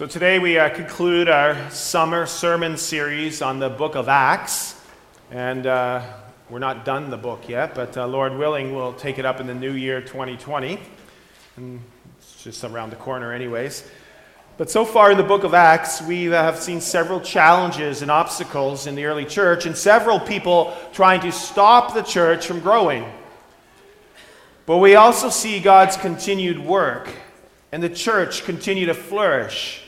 So today we uh, conclude our summer sermon series on the book of Acts. And uh, we're not done the book yet, but uh, Lord willing, we'll take it up in the new year 2020. And it's just around the corner, anyways. But so far in the book of Acts, we have seen several challenges and obstacles in the early church, and several people trying to stop the church from growing. But we also see God's continued work and the church continue to flourish.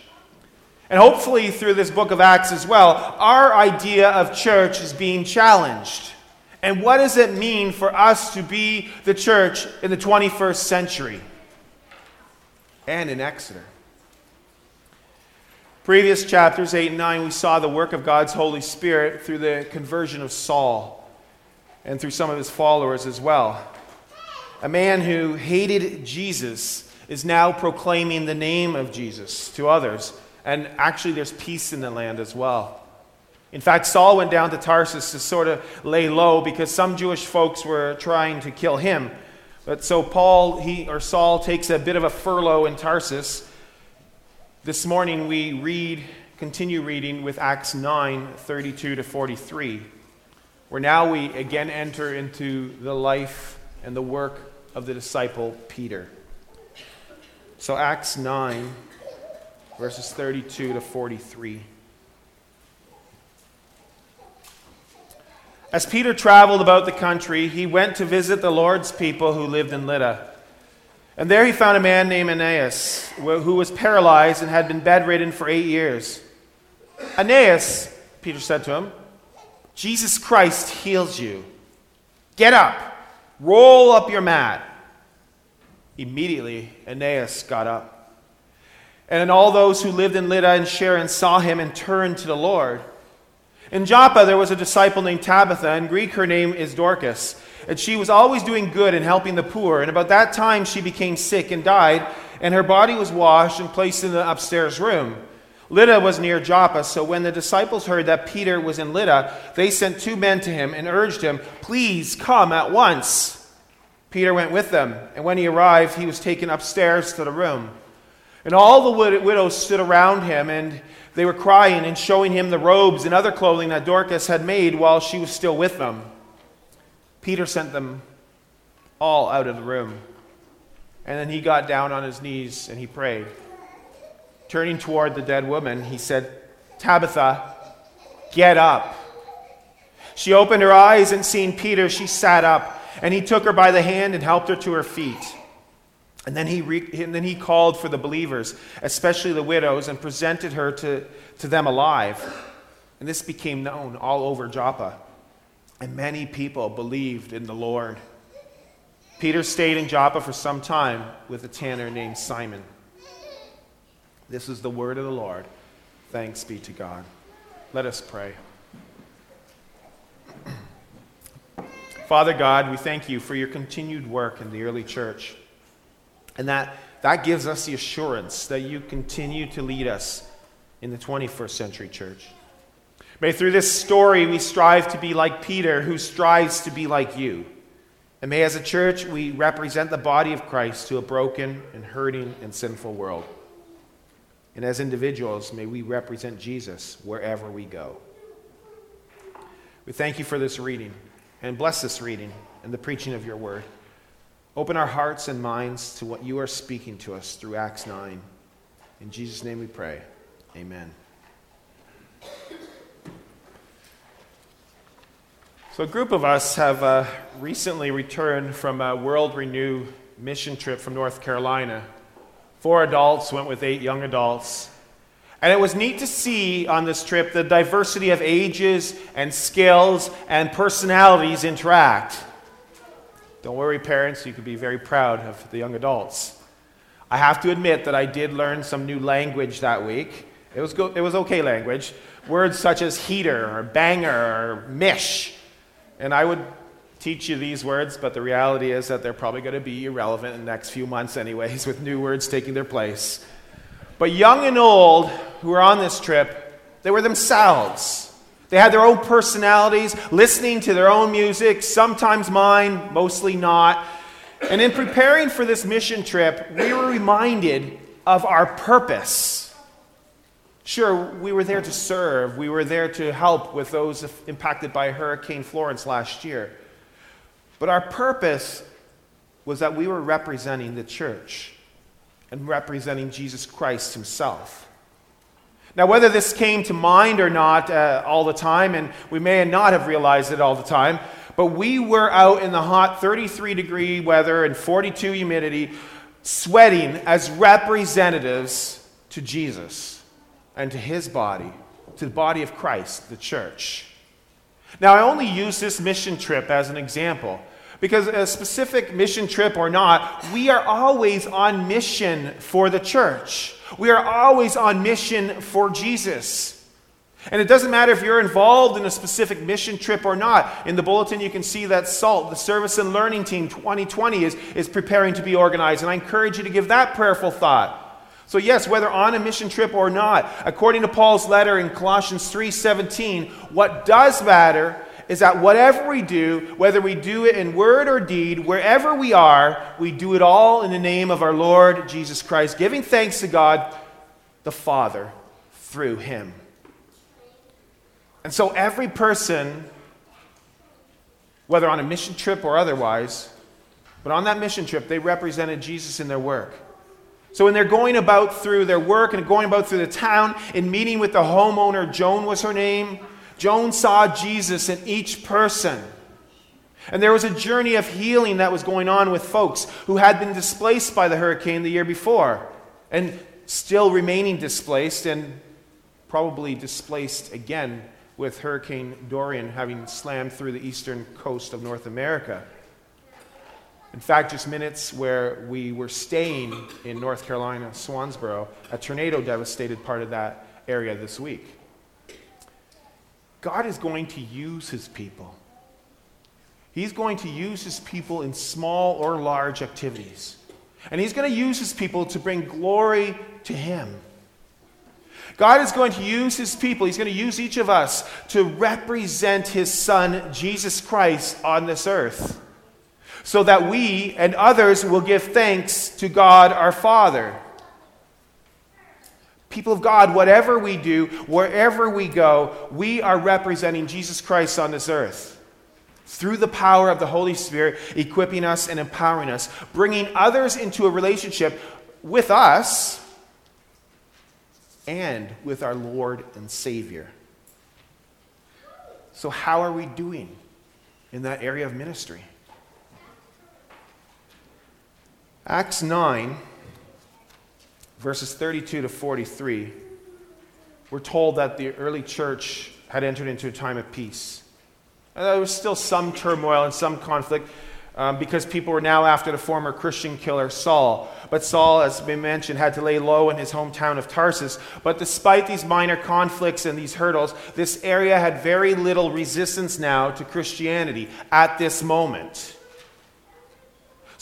And hopefully, through this book of Acts as well, our idea of church is being challenged. And what does it mean for us to be the church in the 21st century and in Exeter? Previous chapters 8 and 9, we saw the work of God's Holy Spirit through the conversion of Saul and through some of his followers as well. A man who hated Jesus is now proclaiming the name of Jesus to others and actually, there's peace in the land as well. In fact, Saul went down to Tarsus to sort of lay low because some Jewish folks were trying to kill him. But so Paul, he or Saul takes a bit of a furlough in Tarsus. This morning we read, continue reading with Acts 9, 32 to 43, where now we again enter into the life and the work of the disciple Peter. So Acts 9, verses 32 to 43. As Peter traveled about the country, he went to visit the Lord's people who lived in Lydda. And there he found a man named Aeneas, who was paralyzed and had been bedridden for eight years. Aeneas, Peter said to him, Jesus Christ heals you. Get up, roll up your mat. Immediately, Aeneas got up. And all those who lived in Lydda and Sharon saw him and turned to the Lord. In Joppa, there was a disciple named Tabitha. In Greek, her name is Dorcas. And she was always doing good and helping the poor. And about that time, she became sick and died, and her body was washed and placed in the upstairs room. Lydda was near Joppa, so when the disciples heard that Peter was in Lydda, they sent two men to him and urged him, Please come at once. Peter went with them, and when he arrived, he was taken upstairs to the room. And all the widows stood around him, and they were crying and showing him the robes and other clothing that Dorcas had made while she was still with them. Peter sent them all out of the room. And then he got down on his knees and he prayed. Turning toward the dead woman, he said, Tabitha, get up. She opened her eyes and seeing Peter, she sat up, and he took her by the hand and helped her to her feet. And then he, re- and then he called for the believers, especially the widows, and presented her to, to them alive. And this became known all over Joppa. And many people believed in the Lord. Peter stayed in Joppa for some time with a tanner named Simon. This is the word of the Lord. Thanks be to God. Let us pray. Father God, we thank you for your continued work in the early church. And that, that gives us the assurance that you continue to lead us in the 21st century church. May through this story we strive to be like Peter, who strives to be like you. And may as a church we represent the body of Christ to a broken and hurting and sinful world. And as individuals, may we represent Jesus wherever we go. We thank you for this reading and bless this reading and the preaching of your word. Open our hearts and minds to what you are speaking to us through Acts 9. In Jesus' name we pray. Amen. So, a group of us have uh, recently returned from a World Renew mission trip from North Carolina. Four adults went with eight young adults. And it was neat to see on this trip the diversity of ages and skills and personalities interact. Don't worry, parents, you could be very proud of the young adults. I have to admit that I did learn some new language that week. It was, go- it was okay language. Words such as heater or banger or mish. And I would teach you these words, but the reality is that they're probably going to be irrelevant in the next few months, anyways, with new words taking their place. But young and old who were on this trip, they were themselves. They had their own personalities, listening to their own music, sometimes mine, mostly not. And in preparing for this mission trip, we were reminded of our purpose. Sure, we were there to serve, we were there to help with those impacted by Hurricane Florence last year. But our purpose was that we were representing the church and representing Jesus Christ himself. Now, whether this came to mind or not uh, all the time, and we may not have realized it all the time, but we were out in the hot 33 degree weather and 42 humidity, sweating as representatives to Jesus and to his body, to the body of Christ, the church. Now, I only use this mission trip as an example because a specific mission trip or not, we are always on mission for the church. We are always on mission for Jesus. And it doesn't matter if you're involved in a specific mission trip or not. In the bulletin, you can see that SALT, the Service and Learning Team 2020, is, is preparing to be organized. And I encourage you to give that prayerful thought. So, yes, whether on a mission trip or not, according to Paul's letter in Colossians 3:17, what does matter is that whatever we do, whether we do it in word or deed, wherever we are, we do it all in the name of our Lord Jesus Christ, giving thanks to God the Father through him. And so every person, whether on a mission trip or otherwise, but on that mission trip, they represented Jesus in their work. So when they're going about through their work and going about through the town, and meeting with the homeowner, Joan was her name, Joan saw Jesus in each person. And there was a journey of healing that was going on with folks who had been displaced by the hurricane the year before and still remaining displaced and probably displaced again with Hurricane Dorian having slammed through the eastern coast of North America. In fact, just minutes where we were staying in North Carolina, Swansboro, a tornado devastated part of that area this week. God is going to use his people. He's going to use his people in small or large activities. And he's going to use his people to bring glory to him. God is going to use his people, he's going to use each of us to represent his son, Jesus Christ, on this earth. So that we and others will give thanks to God our Father. People of God, whatever we do, wherever we go, we are representing Jesus Christ on this earth. Through the power of the Holy Spirit, equipping us and empowering us, bringing others into a relationship with us and with our Lord and Savior. So, how are we doing in that area of ministry? Acts 9 verses 32 to 43, we're told that the early church had entered into a time of peace. And there was still some turmoil and some conflict um, because people were now after the former Christian killer Saul. But Saul, as we mentioned, had to lay low in his hometown of Tarsus. But despite these minor conflicts and these hurdles, this area had very little resistance now to Christianity at this moment.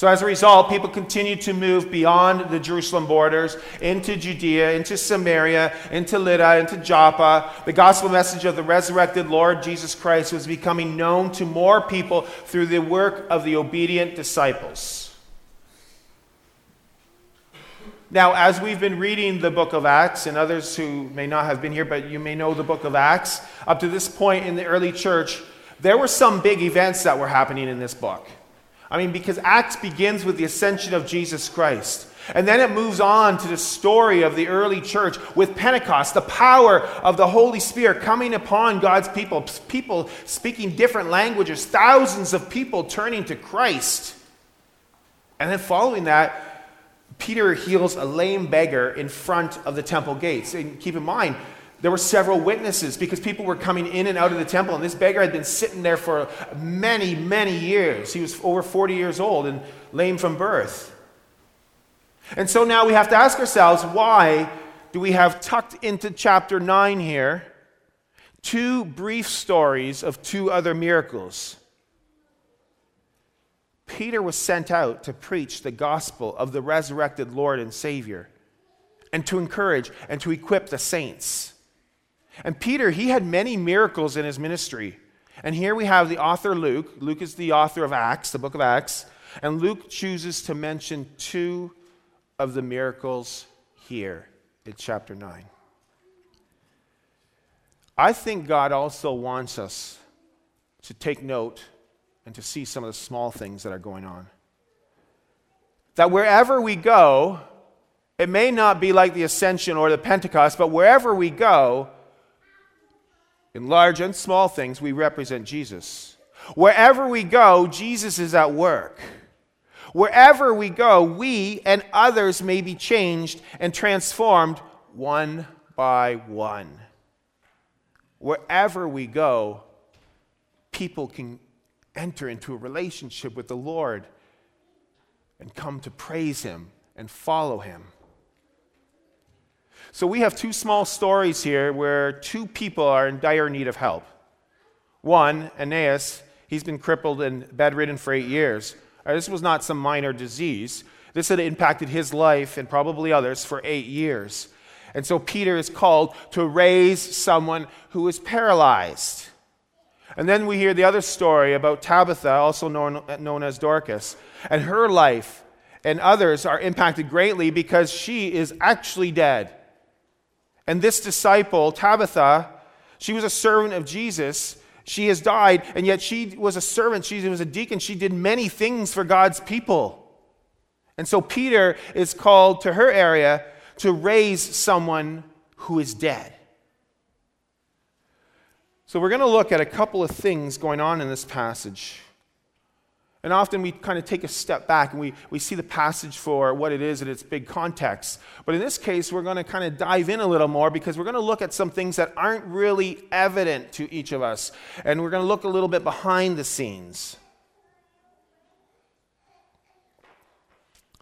So, as a result, people continued to move beyond the Jerusalem borders into Judea, into Samaria, into Lydda, into Joppa. The gospel message of the resurrected Lord Jesus Christ was becoming known to more people through the work of the obedient disciples. Now, as we've been reading the book of Acts, and others who may not have been here, but you may know the book of Acts, up to this point in the early church, there were some big events that were happening in this book. I mean, because Acts begins with the ascension of Jesus Christ. And then it moves on to the story of the early church with Pentecost, the power of the Holy Spirit coming upon God's people, people speaking different languages, thousands of people turning to Christ. And then following that, Peter heals a lame beggar in front of the temple gates. And keep in mind, there were several witnesses because people were coming in and out of the temple, and this beggar had been sitting there for many, many years. He was over 40 years old and lame from birth. And so now we have to ask ourselves why do we have tucked into chapter 9 here two brief stories of two other miracles? Peter was sent out to preach the gospel of the resurrected Lord and Savior and to encourage and to equip the saints. And Peter, he had many miracles in his ministry. And here we have the author Luke. Luke is the author of Acts, the book of Acts. And Luke chooses to mention two of the miracles here in chapter 9. I think God also wants us to take note and to see some of the small things that are going on. That wherever we go, it may not be like the ascension or the Pentecost, but wherever we go, in large and small things, we represent Jesus. Wherever we go, Jesus is at work. Wherever we go, we and others may be changed and transformed one by one. Wherever we go, people can enter into a relationship with the Lord and come to praise Him and follow Him. So we have two small stories here where two people are in dire need of help. One, Aeneas, he's been crippled and bedridden for eight years. Uh, this was not some minor disease. This had impacted his life and probably others for eight years. And so Peter is called to raise someone who is paralyzed. And then we hear the other story about Tabitha, also known, known as Dorcas, and her life and others are impacted greatly because she is actually dead. And this disciple, Tabitha, she was a servant of Jesus. She has died, and yet she was a servant. She was a deacon. She did many things for God's people. And so Peter is called to her area to raise someone who is dead. So, we're going to look at a couple of things going on in this passage. And often we kind of take a step back and we, we see the passage for what it is in its big context. But in this case, we're going to kind of dive in a little more because we're going to look at some things that aren't really evident to each of us. And we're going to look a little bit behind the scenes.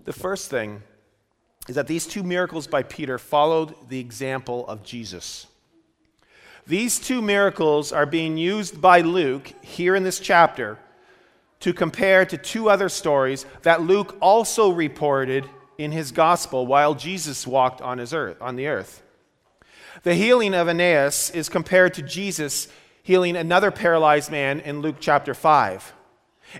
The first thing is that these two miracles by Peter followed the example of Jesus. These two miracles are being used by Luke here in this chapter to compare to two other stories that Luke also reported in his gospel while Jesus walked on, his earth, on the earth. The healing of Aeneas is compared to Jesus healing another paralyzed man in Luke chapter 5.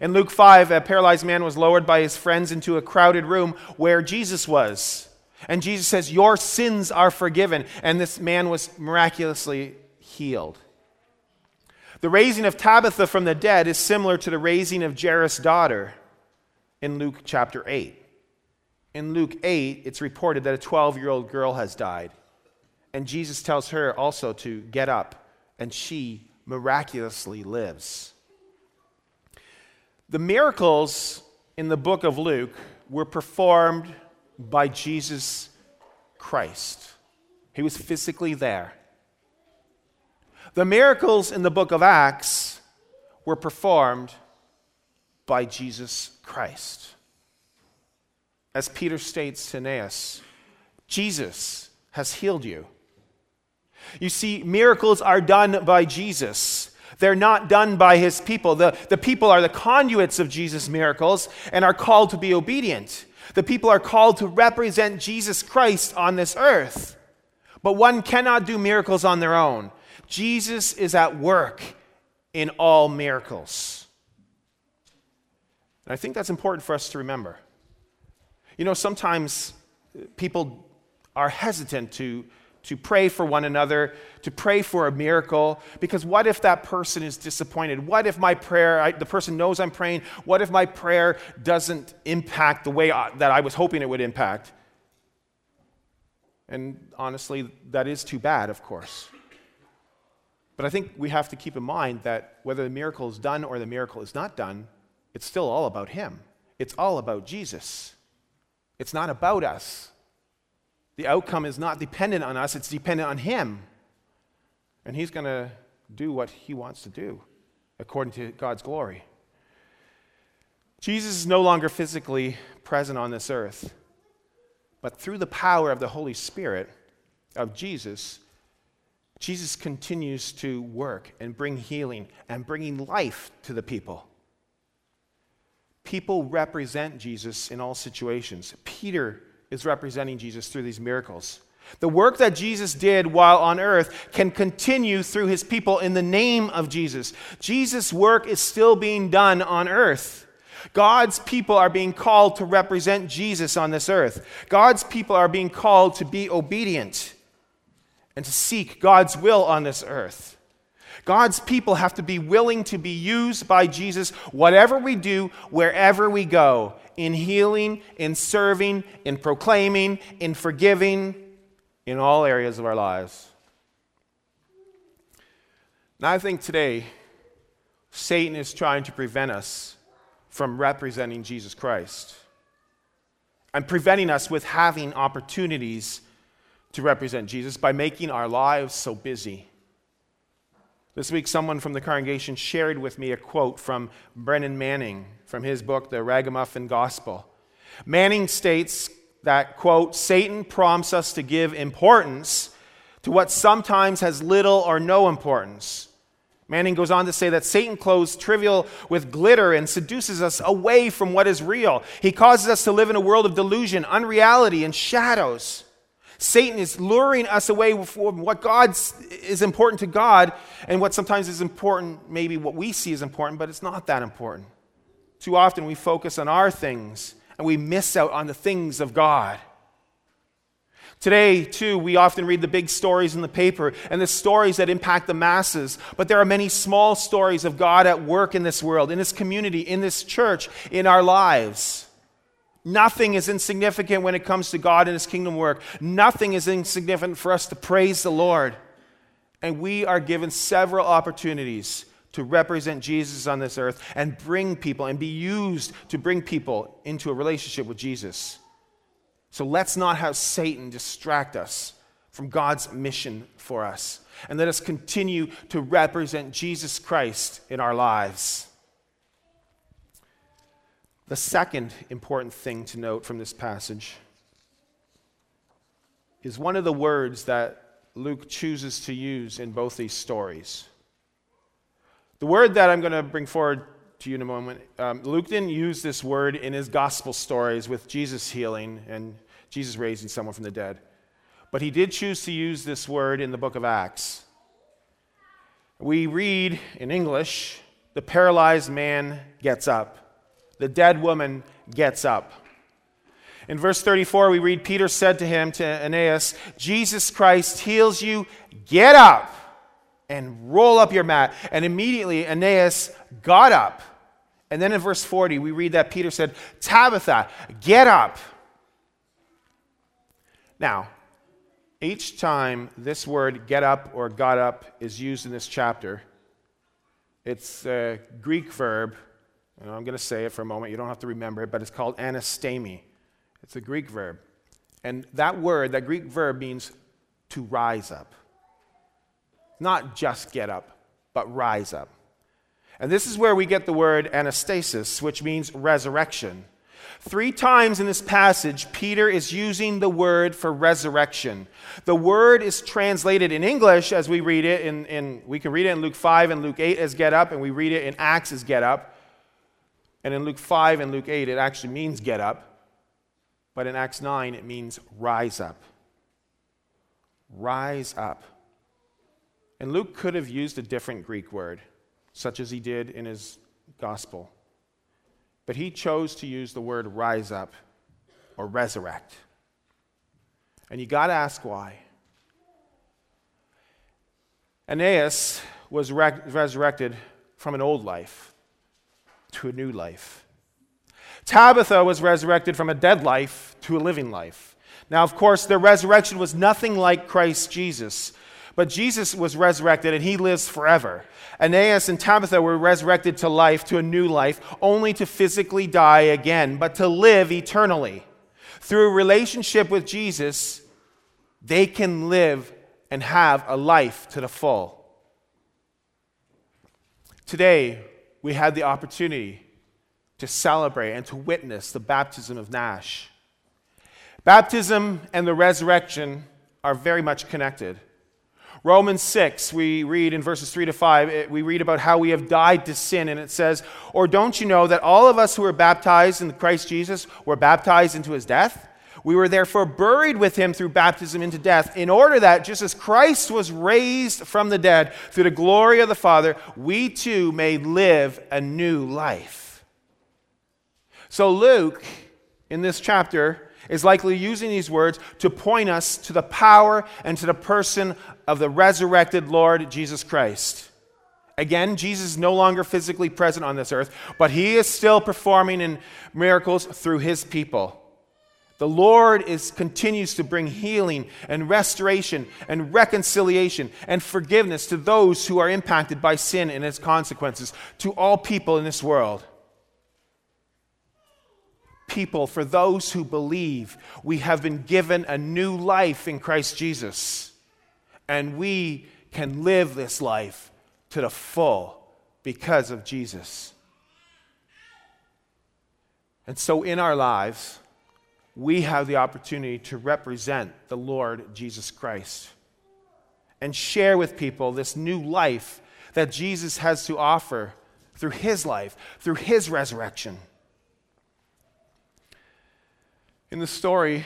In Luke 5, a paralyzed man was lowered by his friends into a crowded room where Jesus was. And Jesus says, Your sins are forgiven. And this man was miraculously healed. The raising of Tabitha from the dead is similar to the raising of Jairus' daughter in Luke chapter 8. In Luke 8, it's reported that a 12 year old girl has died. And Jesus tells her also to get up, and she miraculously lives. The miracles in the book of Luke were performed by Jesus Christ. He was physically there. The miracles in the book of Acts were performed by Jesus Christ. As Peter states to Aeneas, Jesus has healed you. You see, miracles are done by Jesus. They're not done by his people. The, the people are the conduits of Jesus' miracles and are called to be obedient. The people are called to represent Jesus Christ on this earth. But one cannot do miracles on their own. Jesus is at work in all miracles. And I think that's important for us to remember. You know, sometimes people are hesitant to, to pray for one another, to pray for a miracle, because what if that person is disappointed? What if my prayer, I, the person knows I'm praying, what if my prayer doesn't impact the way I, that I was hoping it would impact? And honestly, that is too bad, of course. But I think we have to keep in mind that whether the miracle is done or the miracle is not done, it's still all about Him. It's all about Jesus. It's not about us. The outcome is not dependent on us, it's dependent on Him. And He's going to do what He wants to do according to God's glory. Jesus is no longer physically present on this earth, but through the power of the Holy Spirit of Jesus, Jesus continues to work and bring healing and bringing life to the people. People represent Jesus in all situations. Peter is representing Jesus through these miracles. The work that Jesus did while on earth can continue through his people in the name of Jesus. Jesus' work is still being done on earth. God's people are being called to represent Jesus on this earth. God's people are being called to be obedient. And to seek God's will on this earth. God's people have to be willing to be used by Jesus, whatever we do, wherever we go, in healing, in serving, in proclaiming, in forgiving, in all areas of our lives. Now, I think today, Satan is trying to prevent us from representing Jesus Christ and preventing us with having opportunities to represent Jesus by making our lives so busy. This week, someone from the congregation shared with me a quote from Brennan Manning from his book, The Ragamuffin Gospel. Manning states that, quote, Satan prompts us to give importance to what sometimes has little or no importance. Manning goes on to say that Satan clothes trivial with glitter and seduces us away from what is real. He causes us to live in a world of delusion, unreality, and shadows. Satan is luring us away from what God is important to God and what sometimes is important, maybe what we see is important, but it's not that important. Too often we focus on our things and we miss out on the things of God. Today, too, we often read the big stories in the paper and the stories that impact the masses, but there are many small stories of God at work in this world, in this community, in this church, in our lives. Nothing is insignificant when it comes to God and His kingdom work. Nothing is insignificant for us to praise the Lord. And we are given several opportunities to represent Jesus on this earth and bring people and be used to bring people into a relationship with Jesus. So let's not have Satan distract us from God's mission for us. And let us continue to represent Jesus Christ in our lives. The second important thing to note from this passage is one of the words that Luke chooses to use in both these stories. The word that I'm going to bring forward to you in a moment, um, Luke didn't use this word in his gospel stories with Jesus healing and Jesus raising someone from the dead. But he did choose to use this word in the book of Acts. We read in English, the paralyzed man gets up the dead woman gets up. In verse 34, we read Peter said to him, to Aeneas, Jesus Christ heals you, get up and roll up your mat. And immediately Aeneas got up. And then in verse 40, we read that Peter said, Tabitha, get up. Now, each time this word get up or got up is used in this chapter, it's a Greek verb and I'm going to say it for a moment. You don't have to remember it, but it's called anastemi. It's a Greek verb. And that word, that Greek verb, means to rise up. Not just get up, but rise up. And this is where we get the word anastasis, which means resurrection. Three times in this passage, Peter is using the word for resurrection. The word is translated in English as we read it, in, in, we can read it in Luke 5 and Luke 8 as get up, and we read it in Acts as get up. And in Luke 5 and Luke 8, it actually means get up. But in Acts 9, it means rise up. Rise up. And Luke could have used a different Greek word, such as he did in his gospel. But he chose to use the word rise up or resurrect. And you got to ask why. Aeneas was re- resurrected from an old life to a new life. Tabitha was resurrected from a dead life to a living life. Now, of course, their resurrection was nothing like Christ Jesus, but Jesus was resurrected and he lives forever. Aeneas and Tabitha were resurrected to life, to a new life, only to physically die again, but to live eternally. Through relationship with Jesus, they can live and have a life to the full. Today, we had the opportunity to celebrate and to witness the baptism of Nash. Baptism and the resurrection are very much connected. Romans 6, we read in verses 3 to 5, it, we read about how we have died to sin, and it says, Or don't you know that all of us who were baptized in Christ Jesus were baptized into his death? We were therefore buried with him through baptism into death, in order that, just as Christ was raised from the dead through the glory of the Father, we too may live a new life. So, Luke, in this chapter, is likely using these words to point us to the power and to the person of the resurrected Lord Jesus Christ. Again, Jesus is no longer physically present on this earth, but he is still performing in miracles through his people. The Lord is, continues to bring healing and restoration and reconciliation and forgiveness to those who are impacted by sin and its consequences, to all people in this world. People, for those who believe, we have been given a new life in Christ Jesus. And we can live this life to the full because of Jesus. And so, in our lives, we have the opportunity to represent the Lord Jesus Christ and share with people this new life that Jesus has to offer through his life, through his resurrection. In the story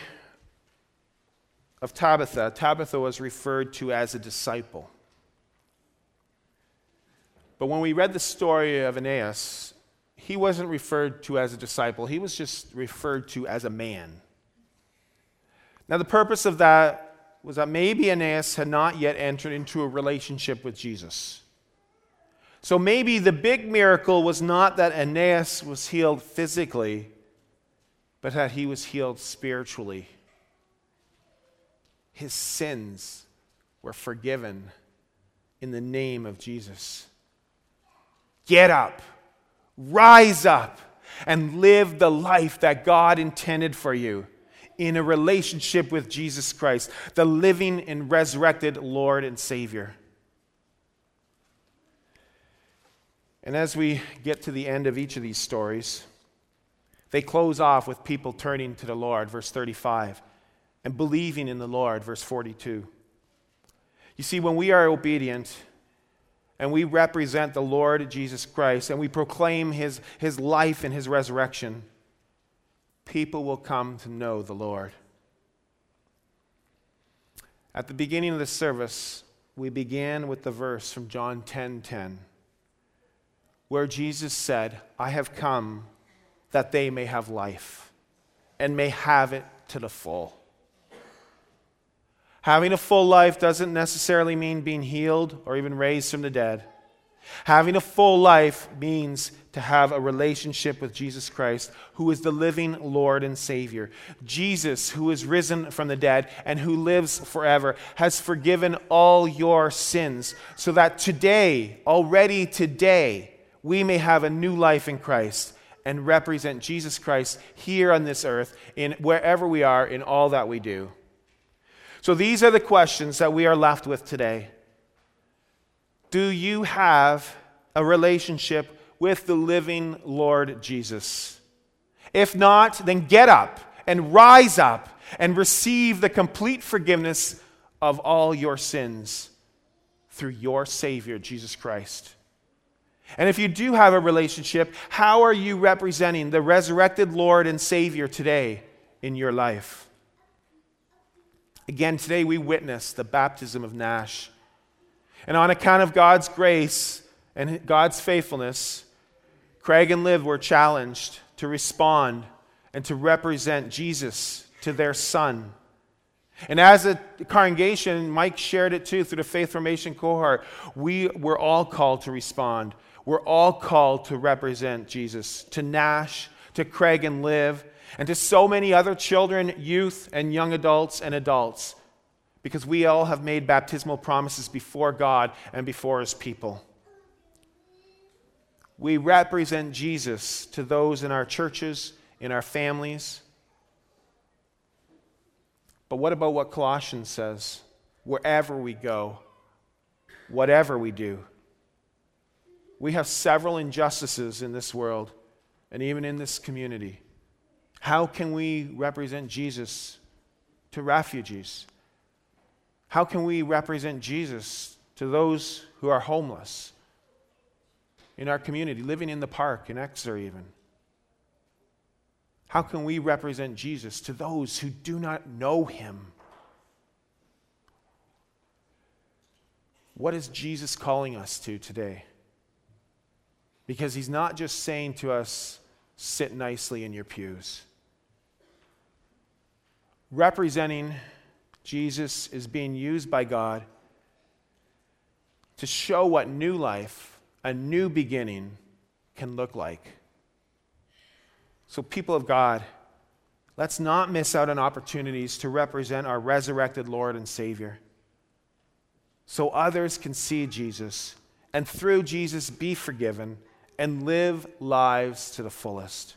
of Tabitha, Tabitha was referred to as a disciple. But when we read the story of Aeneas, he wasn't referred to as a disciple, he was just referred to as a man. Now, the purpose of that was that maybe Aeneas had not yet entered into a relationship with Jesus. So maybe the big miracle was not that Aeneas was healed physically, but that he was healed spiritually. His sins were forgiven in the name of Jesus. Get up, rise up, and live the life that God intended for you in a relationship with Jesus Christ, the living and resurrected Lord and Savior. And as we get to the end of each of these stories, they close off with people turning to the Lord, verse 35, and believing in the Lord, verse 42. You see, when we are obedient, and we represent the Lord Jesus Christ and we proclaim his, his life and his resurrection, people will come to know the Lord. At the beginning of the service, we began with the verse from John 10:10, 10, 10, where Jesus said, "I have come that they may have life and may have it to the full." Having a full life doesn't necessarily mean being healed or even raised from the dead. Having a full life means to have a relationship with Jesus Christ, who is the living Lord and Savior. Jesus, who is risen from the dead and who lives forever, has forgiven all your sins, so that today, already today, we may have a new life in Christ and represent Jesus Christ here on this earth, in wherever we are, in all that we do. So these are the questions that we are left with today. Do you have a relationship with the living Lord Jesus? If not, then get up and rise up and receive the complete forgiveness of all your sins through your Savior, Jesus Christ. And if you do have a relationship, how are you representing the resurrected Lord and Savior today in your life? Again, today we witness the baptism of Nash. And on account of God's grace and God's faithfulness, Craig and Liv were challenged to respond and to represent Jesus to their son. And as a congregation, Mike shared it too through the Faith Formation cohort, we were all called to respond. We're all called to represent Jesus to Nash, to Craig and Liv, and to so many other children, youth, and young adults and adults, because we all have made baptismal promises before God and before His people. We represent Jesus to those in our churches, in our families. But what about what Colossians says? Wherever we go, whatever we do. We have several injustices in this world and even in this community. How can we represent Jesus to refugees? How can we represent Jesus to those who are homeless in our community, living in the park, in Exeter even? How can we represent Jesus to those who do not know him? What is Jesus calling us to today? Because he's not just saying to us, sit nicely in your pews. Representing Jesus is being used by God to show what new life, a new beginning, can look like. So, people of God, let's not miss out on opportunities to represent our resurrected Lord and Savior so others can see Jesus and through Jesus be forgiven and live lives to the fullest.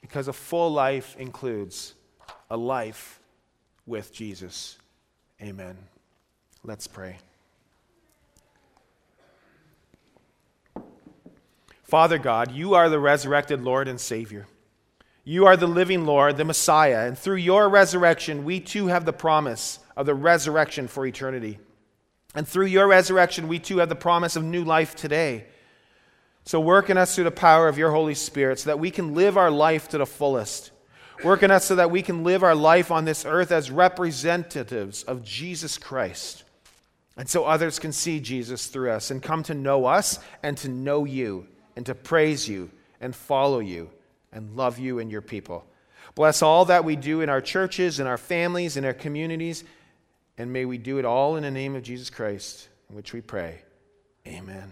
Because a full life includes a life with Jesus. Amen. Let's pray. Father God, you are the resurrected Lord and Savior. You are the living Lord, the Messiah, and through your resurrection, we too have the promise of the resurrection for eternity. And through your resurrection, we too have the promise of new life today. So work in us through the power of your Holy Spirit so that we can live our life to the fullest. Work in us so that we can live our life on this earth as representatives of Jesus Christ. And so others can see Jesus through us and come to know us and to know you and to praise you and follow you and love you and your people. Bless all that we do in our churches, in our families, in our communities, and may we do it all in the name of Jesus Christ, in which we pray. Amen.